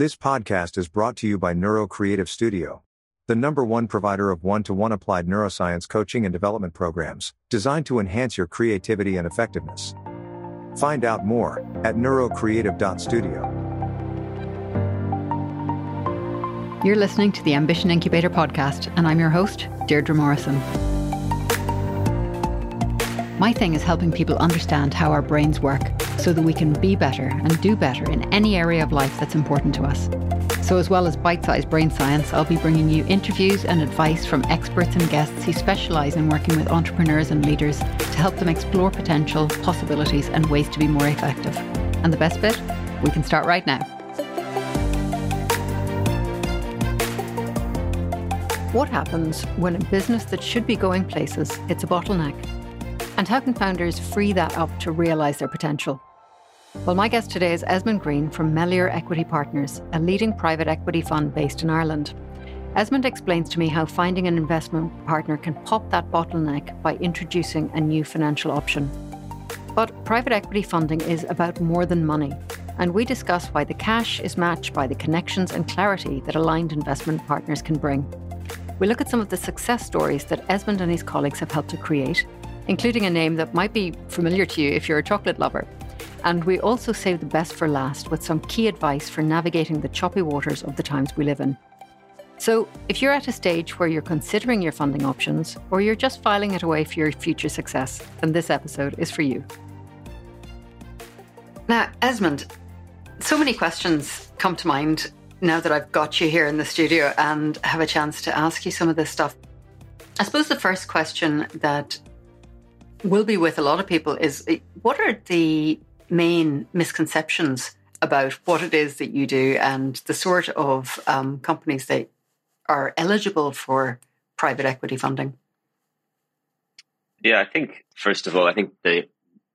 This podcast is brought to you by Neuro Creative Studio, the number one provider of one to one applied neuroscience coaching and development programs designed to enhance your creativity and effectiveness. Find out more at neurocreative.studio. You're listening to the Ambition Incubator podcast, and I'm your host, Deirdre Morrison. My thing is helping people understand how our brains work so that we can be better and do better in any area of life that's important to us. So, as well as bite sized brain science, I'll be bringing you interviews and advice from experts and guests who specialise in working with entrepreneurs and leaders to help them explore potential, possibilities, and ways to be more effective. And the best bit? We can start right now. What happens when a business that should be going places hits a bottleneck? And how can founders free that up to realise their potential? Well, my guest today is Esmond Greene from Melior Equity Partners, a leading private equity fund based in Ireland. Esmond explains to me how finding an investment partner can pop that bottleneck by introducing a new financial option. But private equity funding is about more than money, and we discuss why the cash is matched by the connections and clarity that aligned investment partners can bring. We look at some of the success stories that Esmond and his colleagues have helped to create including a name that might be familiar to you if you're a chocolate lover. And we also save the best for last with some key advice for navigating the choppy waters of the times we live in. So, if you're at a stage where you're considering your funding options or you're just filing it away for your future success, then this episode is for you. Now, Esmond, so many questions come to mind now that I've got you here in the studio and have a chance to ask you some of this stuff. I suppose the first question that will be with a lot of people is eh, what are the main misconceptions about what it is that you do and the sort of um, companies that are eligible for private equity funding? Yeah, I think first of all, I think the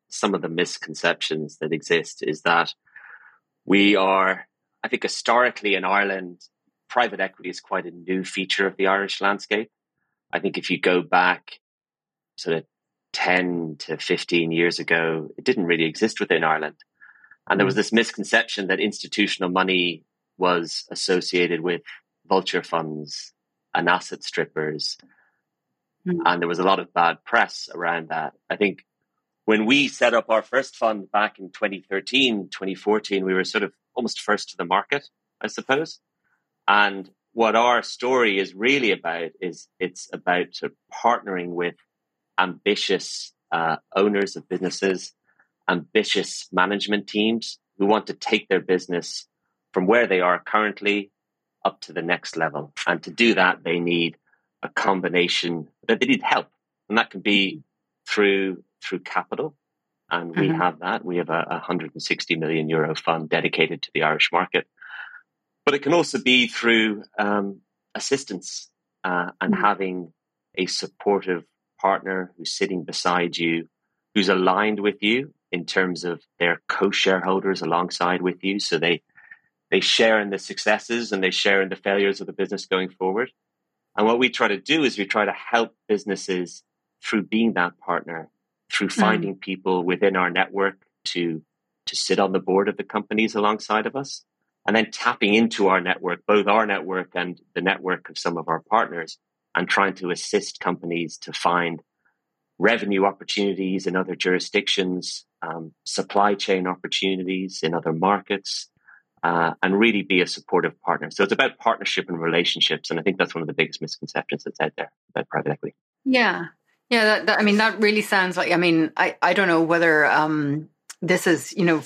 some of the misconceptions that exist is that we are, I think, historically in Ireland, private equity is quite a new feature of the Irish landscape. I think if you go back sort of 10 to 15 years ago, it didn't really exist within Ireland. And there was mm. this misconception that institutional money was associated with vulture funds and asset strippers. Mm. And there was a lot of bad press around that. I think when we set up our first fund back in 2013, 2014, we were sort of almost first to the market, I suppose. And what our story is really about is it's about sort of partnering with ambitious uh, owners of businesses, ambitious management teams who want to take their business from where they are currently up to the next level. And to do that, they need a combination that they need help. And that can be through through capital. And we mm-hmm. have that. We have a, a 160 million euro fund dedicated to the Irish market. But it can also be through um, assistance uh, and mm-hmm. having a supportive partner who's sitting beside you, who's aligned with you in terms of their co-shareholders alongside with you. So they they share in the successes and they share in the failures of the business going forward. And what we try to do is we try to help businesses through being that partner, through mm. finding mm. people within our network to to sit on the board of the companies alongside of us, and then tapping into our network, both our network and the network of some of our partners, and trying to assist companies to find revenue opportunities in other jurisdictions, um, supply chain opportunities in other markets, uh, and really be a supportive partner. So it's about partnership and relationships, and I think that's one of the biggest misconceptions that's out there about private equity. Yeah, yeah. That, that, I mean, that really sounds like. I mean, I I don't know whether um, this is you know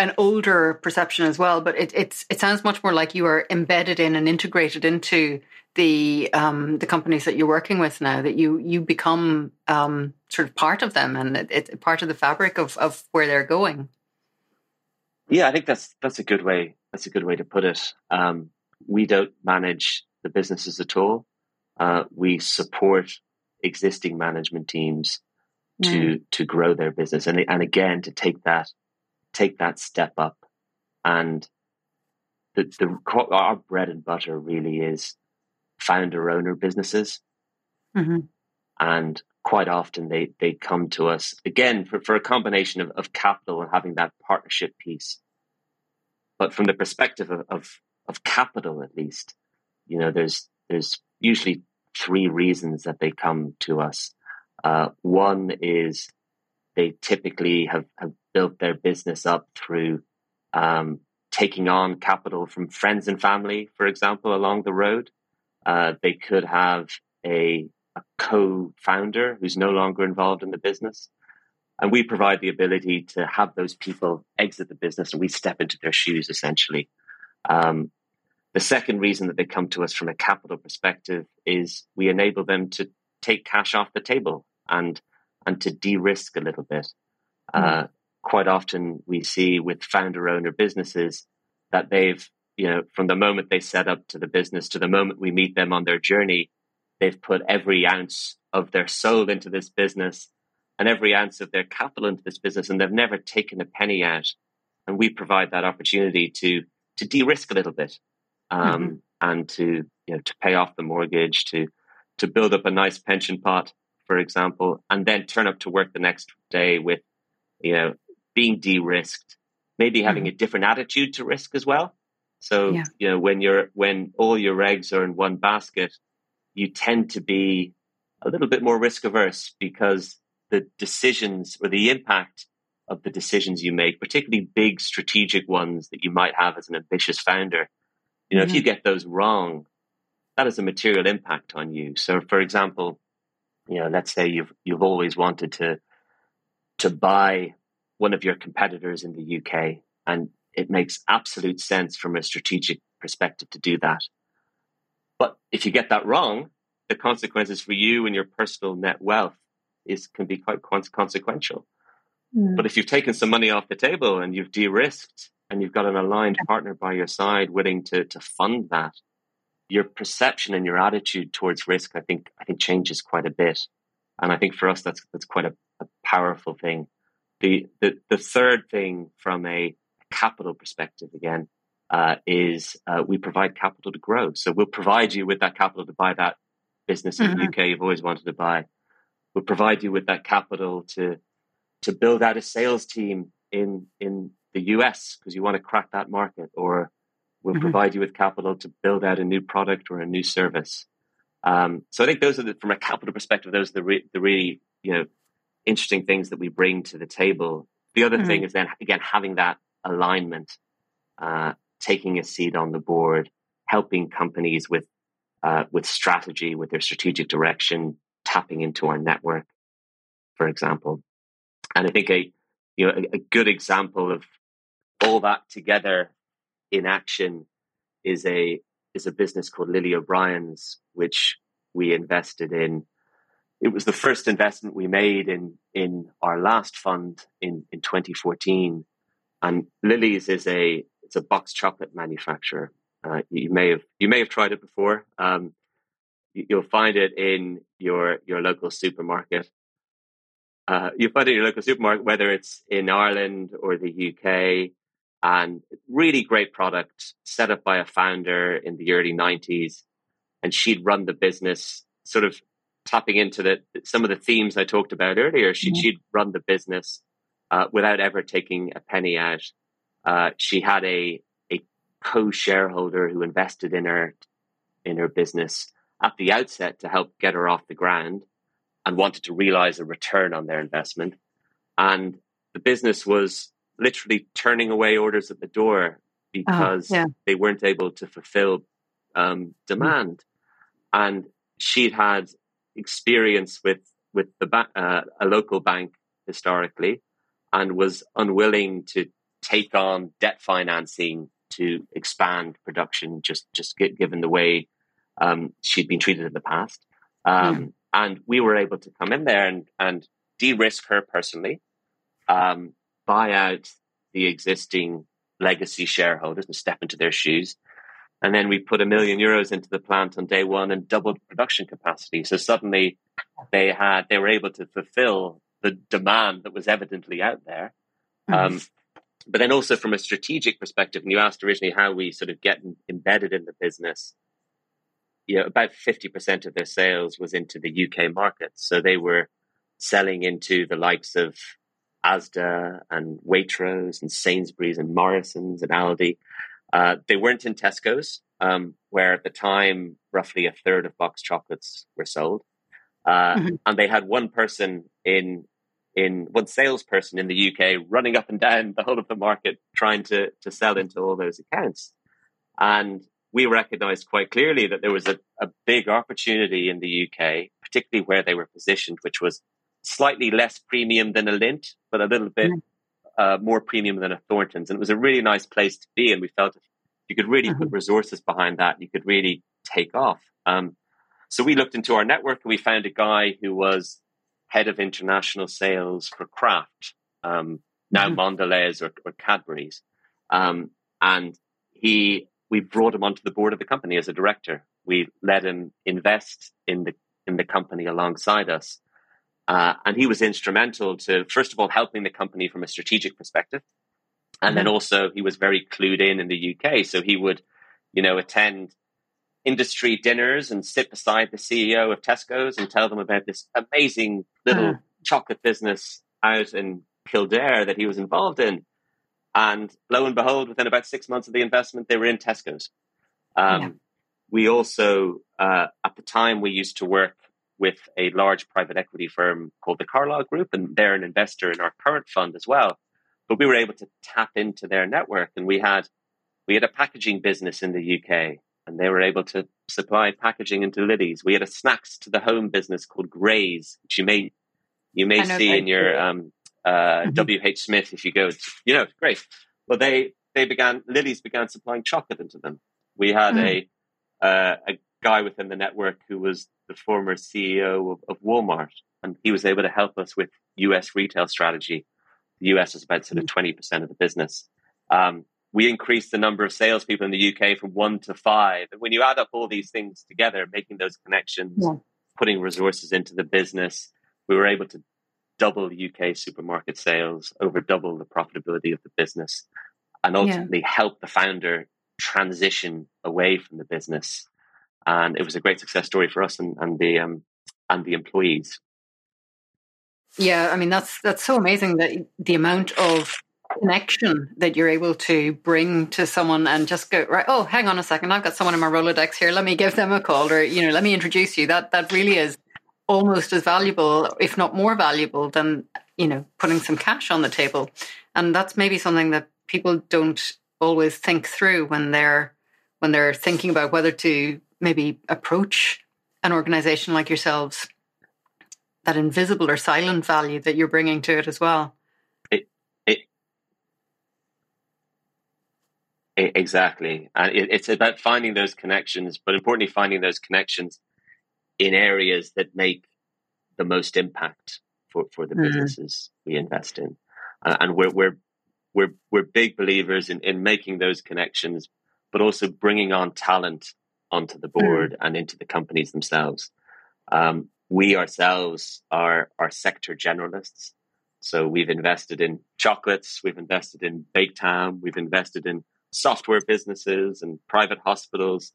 an older perception as well, but it, it's it sounds much more like you are embedded in and integrated into the um, the companies that you're working with now. That you you become um, sort of part of them and it's it, part of the fabric of of where they're going. Yeah, I think that's that's a good way. That's a good way to put it. Um, we don't manage the businesses at all. Uh, we support existing management teams to mm. to grow their business and and again to take that take that step up. And the, the our bread and butter really is founder owner businesses. Mm-hmm. And quite often they, they come to us again for, for a combination of, of capital and having that partnership piece. But from the perspective of, of of capital, at least, you know, there's there's usually three reasons that they come to us. Uh, one is they typically have, have built their business up through um, taking on capital from friends and family, for example, along the road. Uh, they could have a, a co founder who's no longer involved in the business. And we provide the ability to have those people exit the business and we step into their shoes essentially. Um, the second reason that they come to us from a capital perspective is we enable them to take cash off the table and and to de-risk a little bit. Mm. Uh, quite often, we see with founder-owner businesses that they've, you know, from the moment they set up to the business to the moment we meet them on their journey, they've put every ounce of their soul into this business and every ounce of their capital into this business, and they've never taken a penny out. And we provide that opportunity to to de-risk a little bit, um, mm-hmm. and to you know to pay off the mortgage, to to build up a nice pension pot, for example, and then turn up to work the next day with you know being de-risked, maybe having mm-hmm. a different attitude to risk as well. So yeah. you know when you're when all your eggs are in one basket, you tend to be a little bit more risk averse because the decisions or the impact of the decisions you make, particularly big strategic ones that you might have as an ambitious founder, you know, mm-hmm. if you get those wrong, that has a material impact on you. So, for example, you know, let's say you've you've always wanted to to buy one of your competitors in the UK, and it makes absolute sense from a strategic perspective to do that. But if you get that wrong, the consequences for you and your personal net wealth is can be quite consequential. Mm. But if you've taken some money off the table and you've de-risked and you've got an aligned partner by your side willing to to fund that, your perception and your attitude towards risk, I think, I think changes quite a bit. And I think for us, that's that's quite a, a powerful thing. The, the the third thing from a capital perspective, again, uh, is uh, we provide capital to grow. So we'll provide you with that capital to buy that business in mm-hmm. the UK you've always wanted to buy. We'll provide you with that capital to to build out a sales team in in the US because you want to crack that market, or we'll mm-hmm. provide you with capital to build out a new product or a new service. Um, so I think those are the, from a capital perspective, those are the re, the really you know interesting things that we bring to the table. The other mm-hmm. thing is then again having that alignment, uh, taking a seat on the board, helping companies with uh, with strategy, with their strategic direction, tapping into our network, for example. And I think a you know a, a good example of all that together in action is a is a business called Lily O'Brien's, which we invested in. It was the first investment we made in in our last fund in in 2014. And Lily's is a it's a box chocolate manufacturer. Uh, you may have you may have tried it before. Um, you'll find it in your your local supermarket. Uh, you'll find it in your local supermarket, whether it's in Ireland or the UK and really great product set up by a founder in the early 90s and she'd run the business sort of tapping into the some of the themes i talked about earlier. She, mm-hmm. she'd run the business uh, without ever taking a penny out. Uh, she had a a co-shareholder who invested in her in her business at the outset to help get her off the ground and wanted to realize a return on their investment. And the business was literally turning away orders at the door oh, because yeah. they weren't able to fulfill um, mm. demand. And she'd had experience with with the ba- uh, a local bank historically, and was unwilling to take on debt financing to expand production. Just just given the way um, she'd been treated in the past, um, mm. and we were able to come in there and and de-risk her personally. Um, buy out the existing legacy shareholders and step into their shoes. And then we put a million euros into the plant on day one and doubled production capacity. So suddenly they had they were able to fulfill the demand that was evidently out there. Mm-hmm. Um, but then also from a strategic perspective, and you asked originally how we sort of get embedded in the business. You know, about fifty percent of their sales was into the UK market, so they were selling into the likes of Asda and Waitrose and Sainsbury's and Morrison's and Aldi. Uh, they weren't in Tesco's, um, where at the time roughly a third of box chocolates were sold, uh, mm-hmm. and they had one person in in one salesperson in the UK running up and down the whole of the market trying to to sell into all those accounts, and we recognized quite clearly that there was a, a big opportunity in the UK, particularly where they were positioned, which was slightly less premium than a Lindt, but a little bit mm. uh, more premium than a Thornton's. And it was a really nice place to be. And we felt if you could really mm-hmm. put resources behind that, you could really take off. Um, so we looked into our network and we found a guy who was head of international sales for Kraft, um, now mm-hmm. Mondelez or, or Cadbury's. Um, and he we brought him onto the board of the company as a director. We let him invest in the in the company alongside us, uh, and he was instrumental to first of all helping the company from a strategic perspective, and mm-hmm. then also he was very clued in in the UK. So he would, you know, attend industry dinners and sit beside the CEO of Tesco's and tell them about this amazing little uh-huh. chocolate business out in Kildare that he was involved in. And lo and behold, within about six months of the investment, they were in Tesco's. Um, yeah. We also, uh, at the time, we used to work with a large private equity firm called the Carlyle Group, and they're an investor in our current fund as well. But we were able to tap into their network, and we had we had a packaging business in the UK, and they were able to supply packaging into Lily's. We had a snacks to the home business called Graze, which you may you may see in your um, uh, mm-hmm. WH Smith if you go, you know, great. Well, they they began Lily's began supplying chocolate into them. We had mm. a uh, a guy within the network who was the former CEO of, of, Walmart, and he was able to help us with U.S. retail strategy. The U.S. is about sort of mm. twenty percent of the business. Um, we increased the number of salespeople in the UK from one to five. And when you add up all these things together, making those connections, yeah. putting resources into the business, we were able to double UK supermarket sales, over double the profitability of the business, and ultimately yeah. help the founder transition away from the business. And it was a great success story for us and, and the um, and the employees. Yeah, I mean that's that's so amazing that the amount of connection that you're able to bring to someone and just go right oh hang on a second i've got someone in my rolodex here let me give them a call or you know let me introduce you that that really is almost as valuable, if not more valuable, than you know putting some cash on the table. And that's maybe something that people don't always think through when they're when they're thinking about whether to maybe approach an organization like yourselves. That invisible or silent value that you're bringing to it as well. It, it, exactly, and it, it's about finding those connections, but importantly, finding those connections in areas that make the most impact for, for the mm. businesses we invest in. Uh, and we're, we're, we're, we're big believers in, in making those connections, but also bringing on talent onto the mm. board and into the companies themselves. Um, we ourselves are, are sector generalists. So we've invested in chocolates, we've invested in Baketown, we've invested in software businesses and private hospitals.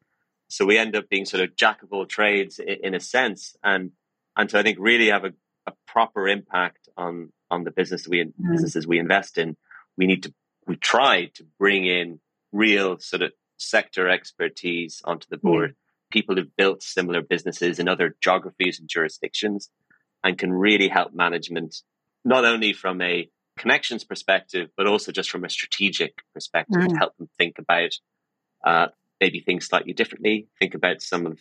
So we end up being sort of jack of all trades in, in a sense, and and to I think really have a, a proper impact on on the business we mm. businesses we invest in. We need to we try to bring in real sort of sector expertise onto the board. Mm. People who've built similar businesses in other geographies and jurisdictions, and can really help management not only from a connections perspective, but also just from a strategic perspective mm. to help them think about uh, maybe think slightly differently, think about some of,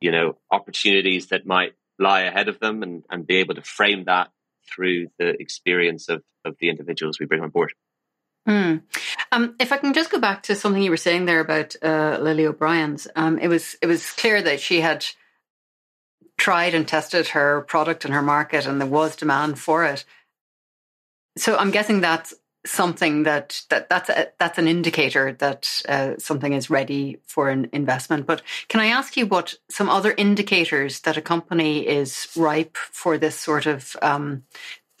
you know, opportunities that might lie ahead of them and, and be able to frame that through the experience of, of the individuals we bring on board. Mm. Um, if I can just go back to something you were saying there about uh, Lily O'Brien's, um, it was it was clear that she had tried and tested her product in her market, and there was demand for it. So I'm guessing that's something that, that that's a, that's an indicator that uh, something is ready for an investment. But can I ask you what some other indicators that a company is ripe for this sort of um,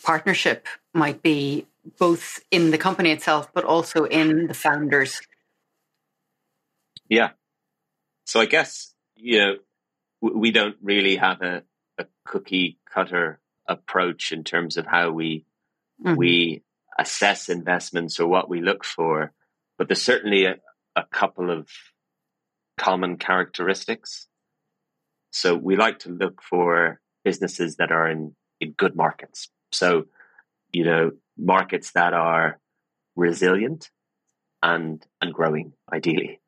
partnership might be, both in the company itself, but also in the founders? Yeah. So I guess you know we don't really have a, a cookie cutter approach in terms of how we mm-hmm. we assess investments or what we look for, but there's certainly a, a couple of common characteristics. So we like to look for businesses that are in, in good markets. So, you know, markets that are resilient and and growing, ideally.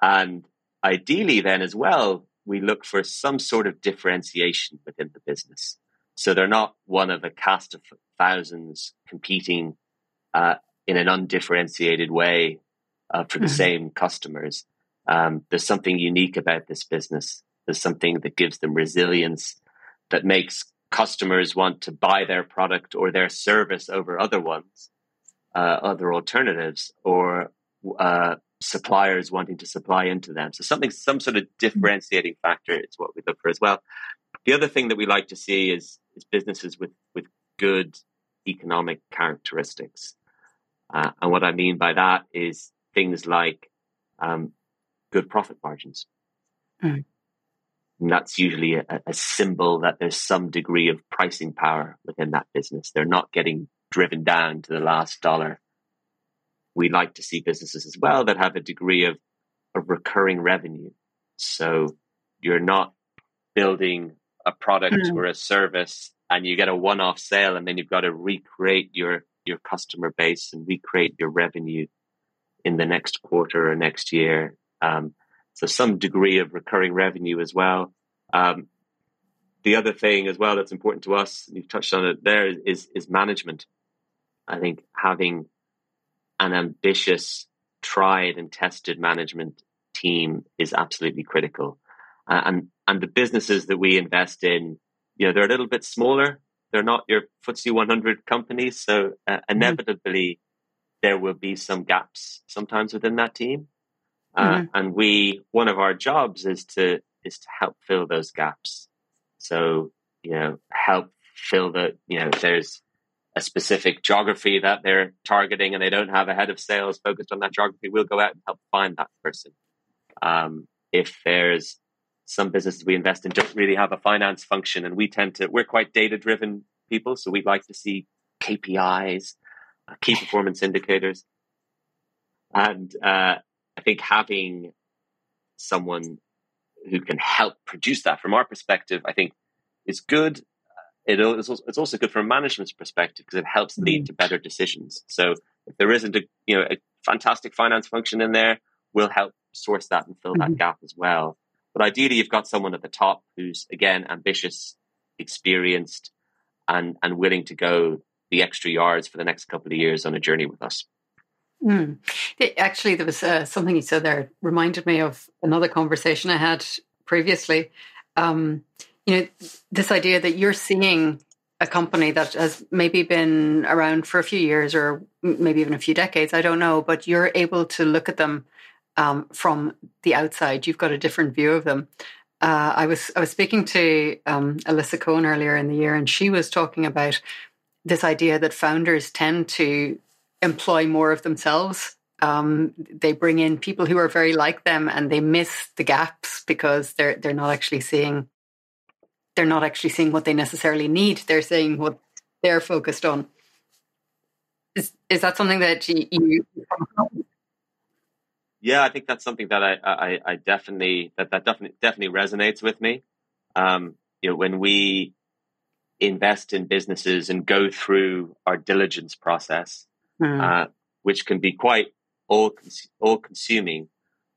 And ideally then as well, we look for some sort of differentiation within the business. So they're not one of a cast of thousands competing uh, in an undifferentiated way uh, for the mm-hmm. same customers. Um, there's something unique about this business. There's something that gives them resilience that makes customers want to buy their product or their service over other ones, uh, other alternatives, or uh, suppliers wanting to supply into them. So something, some sort of differentiating factor is what we look for as well. The other thing that we like to see is is businesses with with good economic characteristics, uh, and what I mean by that is things like um, good profit margins. Mm. And that's usually a, a, symbol that there's some degree of pricing power within that business. They're not getting driven down to the last dollar. We like to see businesses as well that have a degree of, of recurring revenue. So you're not building a product mm. or a service and you get a one-off sale and then you've got to recreate your your customer base and recreate your revenue in the next quarter or next year um, so some degree of recurring revenue as well um, the other thing as well that's important to us and you've touched on it there is is management i think having an ambitious tried and tested management team is absolutely critical uh, and and the businesses that we invest in, you know, they're a little bit smaller. They're not your FTSE 100 companies, so uh, mm-hmm. inevitably mm-hmm. there will be some gaps sometimes within that team. Uh, mm-hmm. And we, one of our jobs is to is to help fill those gaps. So you know, help fill the you know, there's a specific geography that they're targeting and they don't have a head of sales focused on that geography, we'll go out and help find that person. Um, if there's some businesses we invest in don't really have a finance function and we tend to we're quite data driven people so we like to see kpis uh, key performance indicators and uh, i think having someone who can help produce that from our perspective i think is good it is also, it's also good from a management's perspective because it helps lead mm. to better decisions so if there isn't a you know a fantastic finance function in there we'll help source that and fill mm-hmm. that gap as well but ideally, you've got someone at the top who's again ambitious, experienced, and and willing to go the extra yards for the next couple of years on a journey with us. Mm. Actually, there was uh, something you said there reminded me of another conversation I had previously. Um, you know, this idea that you're seeing a company that has maybe been around for a few years or maybe even a few decades, I don't know, but you're able to look at them um, from the outside. You've got a different view of them. Uh, I was I was speaking to um, Alyssa Cohen earlier in the year, and she was talking about this idea that founders tend to employ more of themselves. Um, they bring in people who are very like them, and they miss the gaps because they're they're not actually seeing they're not actually seeing what they necessarily need. They're seeing what they're focused on. Is is that something that you, yeah, I think that's something that I, I, I definitely that that definitely definitely resonates with me. Um, you know, when we invest in businesses and go through our diligence process, mm. uh, which can be quite all all consuming.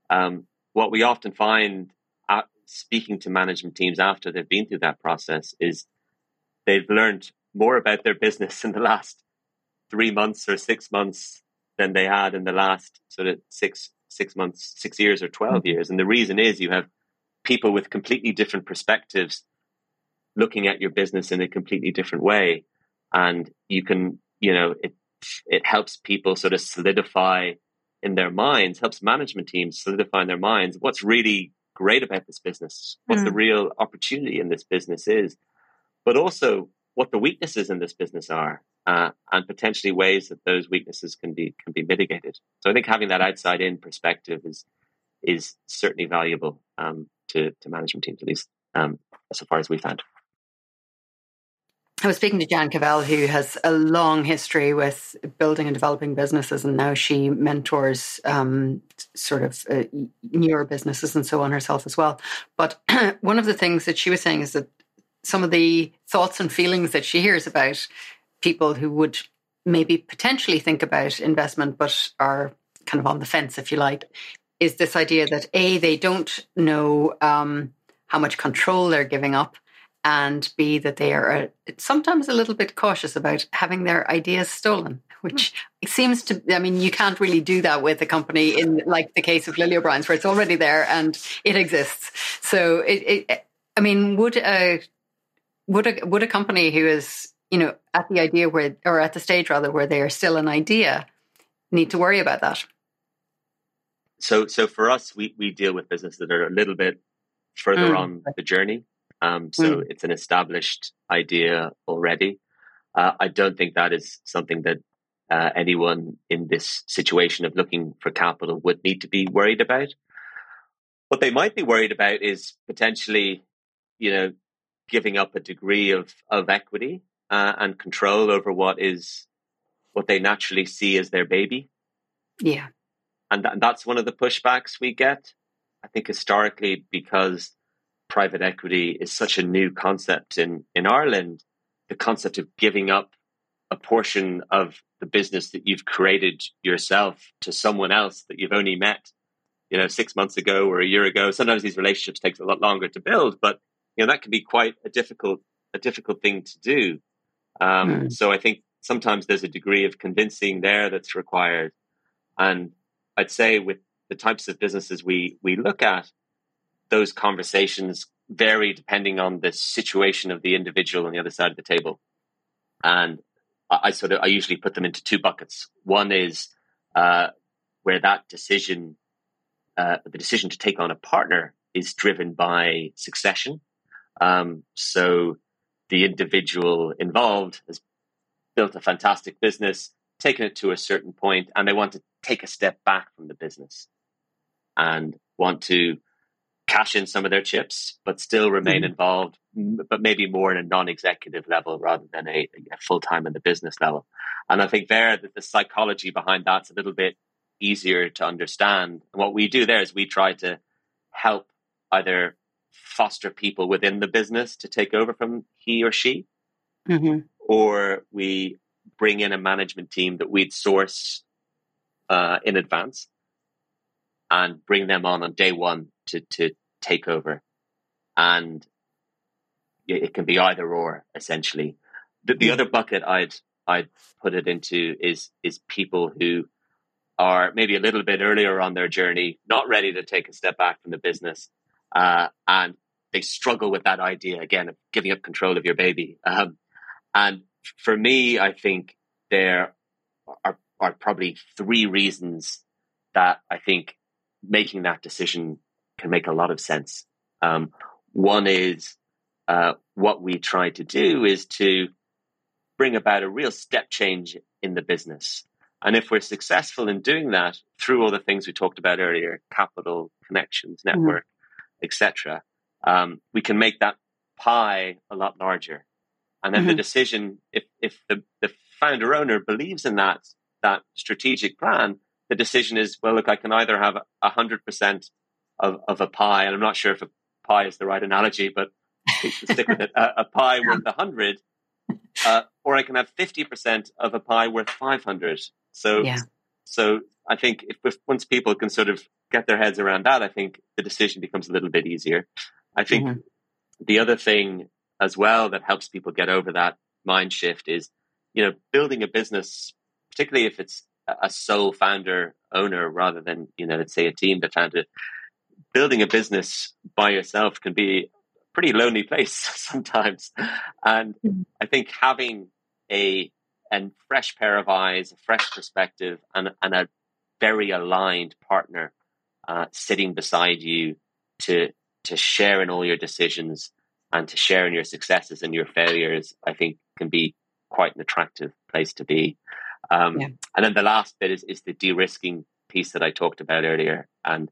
Um, what we often find at speaking to management teams after they've been through that process is they've learned more about their business in the last three months or six months than they had in the last sort of six six months, six years, or 12 mm-hmm. years. And the reason is you have people with completely different perspectives looking at your business in a completely different way. And you can, you know, it, it helps people sort of solidify in their minds, helps management teams solidify in their minds what's really great about this business, what mm. the real opportunity in this business is, but also what the weaknesses in this business are uh, and potentially ways that those weaknesses can be can be mitigated. So I think having that outside in perspective is is certainly valuable um, to to management teams, at least um, so far as we found. I was speaking to Jan Cavell, who has a long history with building and developing businesses, and now she mentors um, sort of uh, newer businesses and so on herself as well. But one of the things that she was saying is that some of the thoughts and feelings that she hears about people who would maybe potentially think about investment but are kind of on the fence, if you like, is this idea that A, they don't know um, how much control they're giving up and B, that they are uh, sometimes a little bit cautious about having their ideas stolen, which seems to, I mean, you can't really do that with a company in like the case of Lily O'Brien's, where it's already there and it exists. So, it, it, I mean, would a, would a, would a company who is, you know, at the idea where, or at the stage rather, where they are still an idea, need to worry about that? So, so for us, we, we deal with businesses that are a little bit further mm. on the journey. Um, so mm. it's an established idea already. Uh, I don't think that is something that uh, anyone in this situation of looking for capital would need to be worried about. What they might be worried about is potentially, you know, giving up a degree of of equity uh, and control over what is what they naturally see as their baby. Yeah, and, th- and that's one of the pushbacks we get. I think historically because private equity is such a new concept in, in Ireland, the concept of giving up a portion of the business that you've created yourself to someone else that you've only met, you know, six months ago or a year ago. Sometimes these relationships takes a lot longer to build, but you know that can be quite a difficult a difficult thing to do. Um, mm. So I think sometimes there's a degree of convincing there that's required, and I'd say with the types of businesses we we look at, those conversations vary depending on the situation of the individual on the other side of the table. And I, I sort of I usually put them into two buckets. One is uh, where that decision, uh, the decision to take on a partner, is driven by succession. Um, so the individual involved has built a fantastic business, taken it to a certain point, and they want to take a step back from the business and want to cash in some of their chips, but still remain mm-hmm. involved, but maybe more in a non-executive level rather than a, a full-time in the business level. And I think there that the psychology behind that's a little bit easier to understand. And what we do there is we try to help either foster people within the business to take over from he or she, mm-hmm. or we bring in a management team that we'd source uh, in advance and bring them on on day one to to take over, and it can be either or essentially. The, the other bucket I'd I'd put it into is is people who are maybe a little bit earlier on their journey, not ready to take a step back from the business, uh, and they struggle with that idea again of giving up control of your baby. Um, and for me, I think there are are probably three reasons that I think making that decision can make a lot of sense. Um, one is uh, what we try to do is to bring about a real step change in the business. And if we're successful in doing that through all the things we talked about earlier, capital, connections, mm-hmm. network, mm-hmm. etc., um, we can make that pie a lot larger. And then mm-hmm. the decision, if if the, the founder owner believes in that that strategic plan, the decision is, well, look, I can either have a hundred percent of, of a pie, and I'm not sure if a pie is the right analogy, but stick with it. A, a pie worth a hundred, uh, or I can have fifty percent of a pie worth five hundred. So, yeah. so I think if, if, once people can sort of get their heads around that, I think the decision becomes a little bit easier. I think mm-hmm. the other thing as well that helps people get over that mind shift is, you know, building a business, particularly if it's a sole founder owner rather than you know let's say a team that founded building a business by yourself can be a pretty lonely place sometimes. And mm-hmm. I think having a a fresh pair of eyes, a fresh perspective, and, and a very aligned partner uh, sitting beside you to to share in all your decisions and to share in your successes and your failures, I think can be quite an attractive place to be. Um, yeah. And then the last bit is, is the de-risking piece that I talked about earlier. And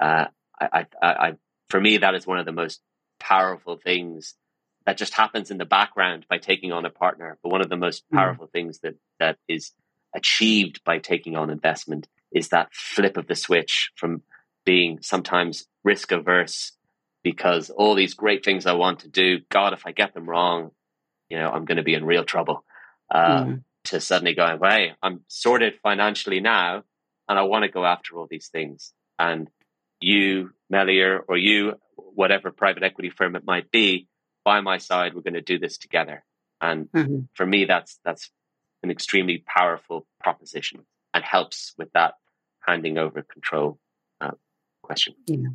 uh, I, I, I, for me, that is one of the most powerful things that just happens in the background by taking on a partner. But one of the most mm. powerful mm. things that that is achieved by taking on investment is that flip of the switch from being sometimes risk averse because all these great things I want to do, God, if I get them wrong, you know, I'm going to be in real trouble. Uh, mm. To suddenly going, hey, I'm sorted financially now, and I want to go after all these things. And you, Melior, or you, whatever private equity firm it might be, by my side, we're going to do this together. And mm-hmm. for me, that's that's an extremely powerful proposition and helps with that handing over control uh, question. Yeah.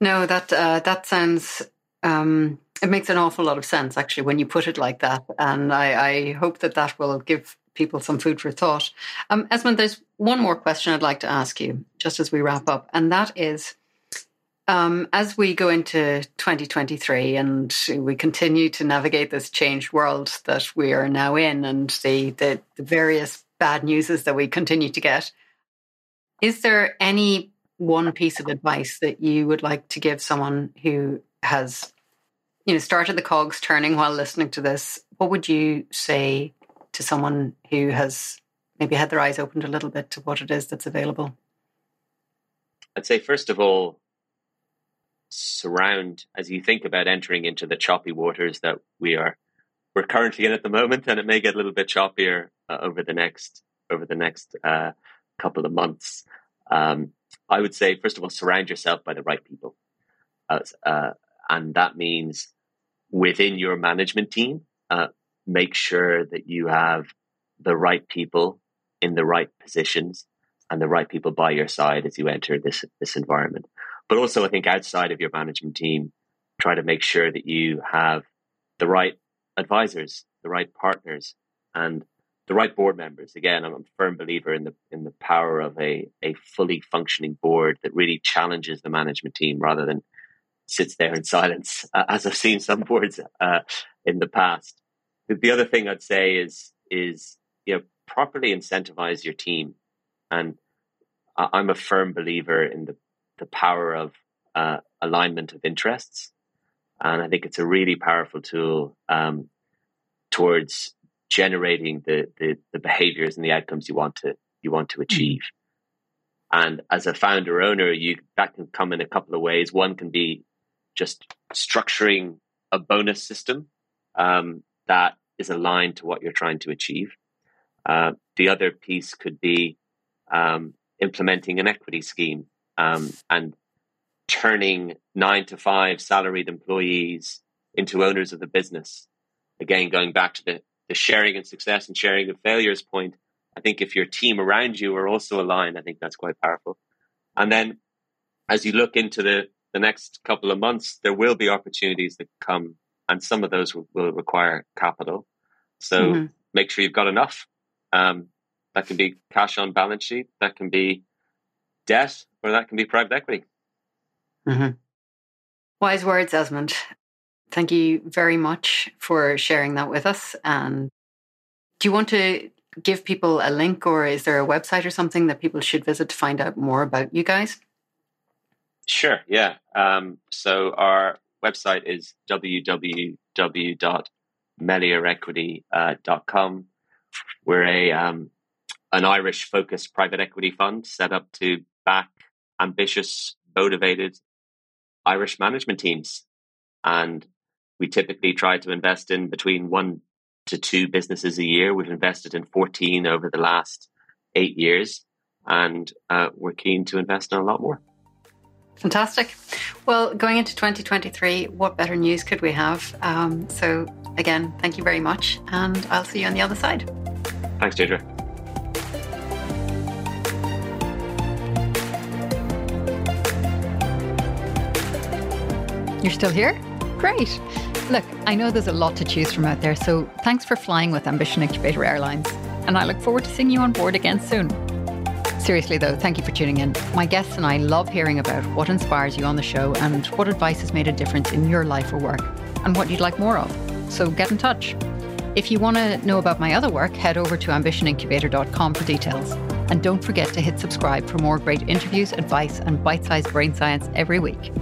No, that uh, that sounds. Um, it makes an awful lot of sense actually when you put it like that, and I, I hope that that will give people some food for thought. Um, Esmond, there's one more question I'd like to ask you just as we wrap up, and that is. Um, as we go into 2023 and we continue to navigate this changed world that we are now in and the, the, the various bad newses that we continue to get, is there any one piece of advice that you would like to give someone who has, you know, started the cogs turning while listening to this? What would you say to someone who has maybe had their eyes opened a little bit to what it is that's available? I'd say, first of all, surround as you think about entering into the choppy waters that we are we're currently in at the moment, and it may get a little bit choppier uh, over the next over the next uh, couple of months. Um, I would say, first of all, surround yourself by the right people. Uh, uh, and that means within your management team, uh, make sure that you have the right people in the right positions and the right people by your side as you enter this, this environment. But also, I think outside of your management team, try to make sure that you have the right advisors, the right partners, and the right board members. Again, I'm a firm believer in the in the power of a a fully functioning board that really challenges the management team rather than sits there in silence, uh, as I've seen some boards uh, in the past. The other thing I'd say is is you know properly incentivize your team, and I'm a firm believer in the the power of uh, alignment of interests, and I think it's a really powerful tool um, towards generating the, the, the behaviors and the outcomes you want to you want to hmm. achieve. And as a founder owner, you that can come in a couple of ways. One can be just structuring a bonus system um, that is aligned to what you're trying to achieve. Uh, the other piece could be um, implementing an equity scheme um, and turning nine to five salaried employees into owners of the business. Again, going back to the the sharing and success and sharing of failures point, I think if your team around you are also aligned, I think that's quite powerful. And then as you look into the, the next couple of months, there will be opportunities that come, and some of those will, will require capital. So mm-hmm. make sure you've got enough. Um, that can be cash on balance sheet, that can be debt, or that can be private equity. Mm-hmm. Wise words, Esmond. Thank you very much for sharing that with us. And do you want to give people a link or is there a website or something that people should visit to find out more about you guys? Sure, yeah. Um, so our website is www.meliorequity.com. We're a um, an Irish focused private equity fund set up to back ambitious, motivated Irish management teams. And we typically try to invest in between one to two businesses a year. We've invested in 14 over the last eight years, and uh, we're keen to invest in a lot more. Fantastic. Well, going into 2023, what better news could we have? Um, so, again, thank you very much, and I'll see you on the other side. Thanks, Deirdre. You're still here? Great. Look, I know there's a lot to choose from out there, so thanks for flying with Ambition Incubator Airlines. And I look forward to seeing you on board again soon. Seriously, though, thank you for tuning in. My guests and I love hearing about what inspires you on the show and what advice has made a difference in your life or work and what you'd like more of. So get in touch. If you want to know about my other work, head over to ambitionincubator.com for details. And don't forget to hit subscribe for more great interviews, advice, and bite sized brain science every week.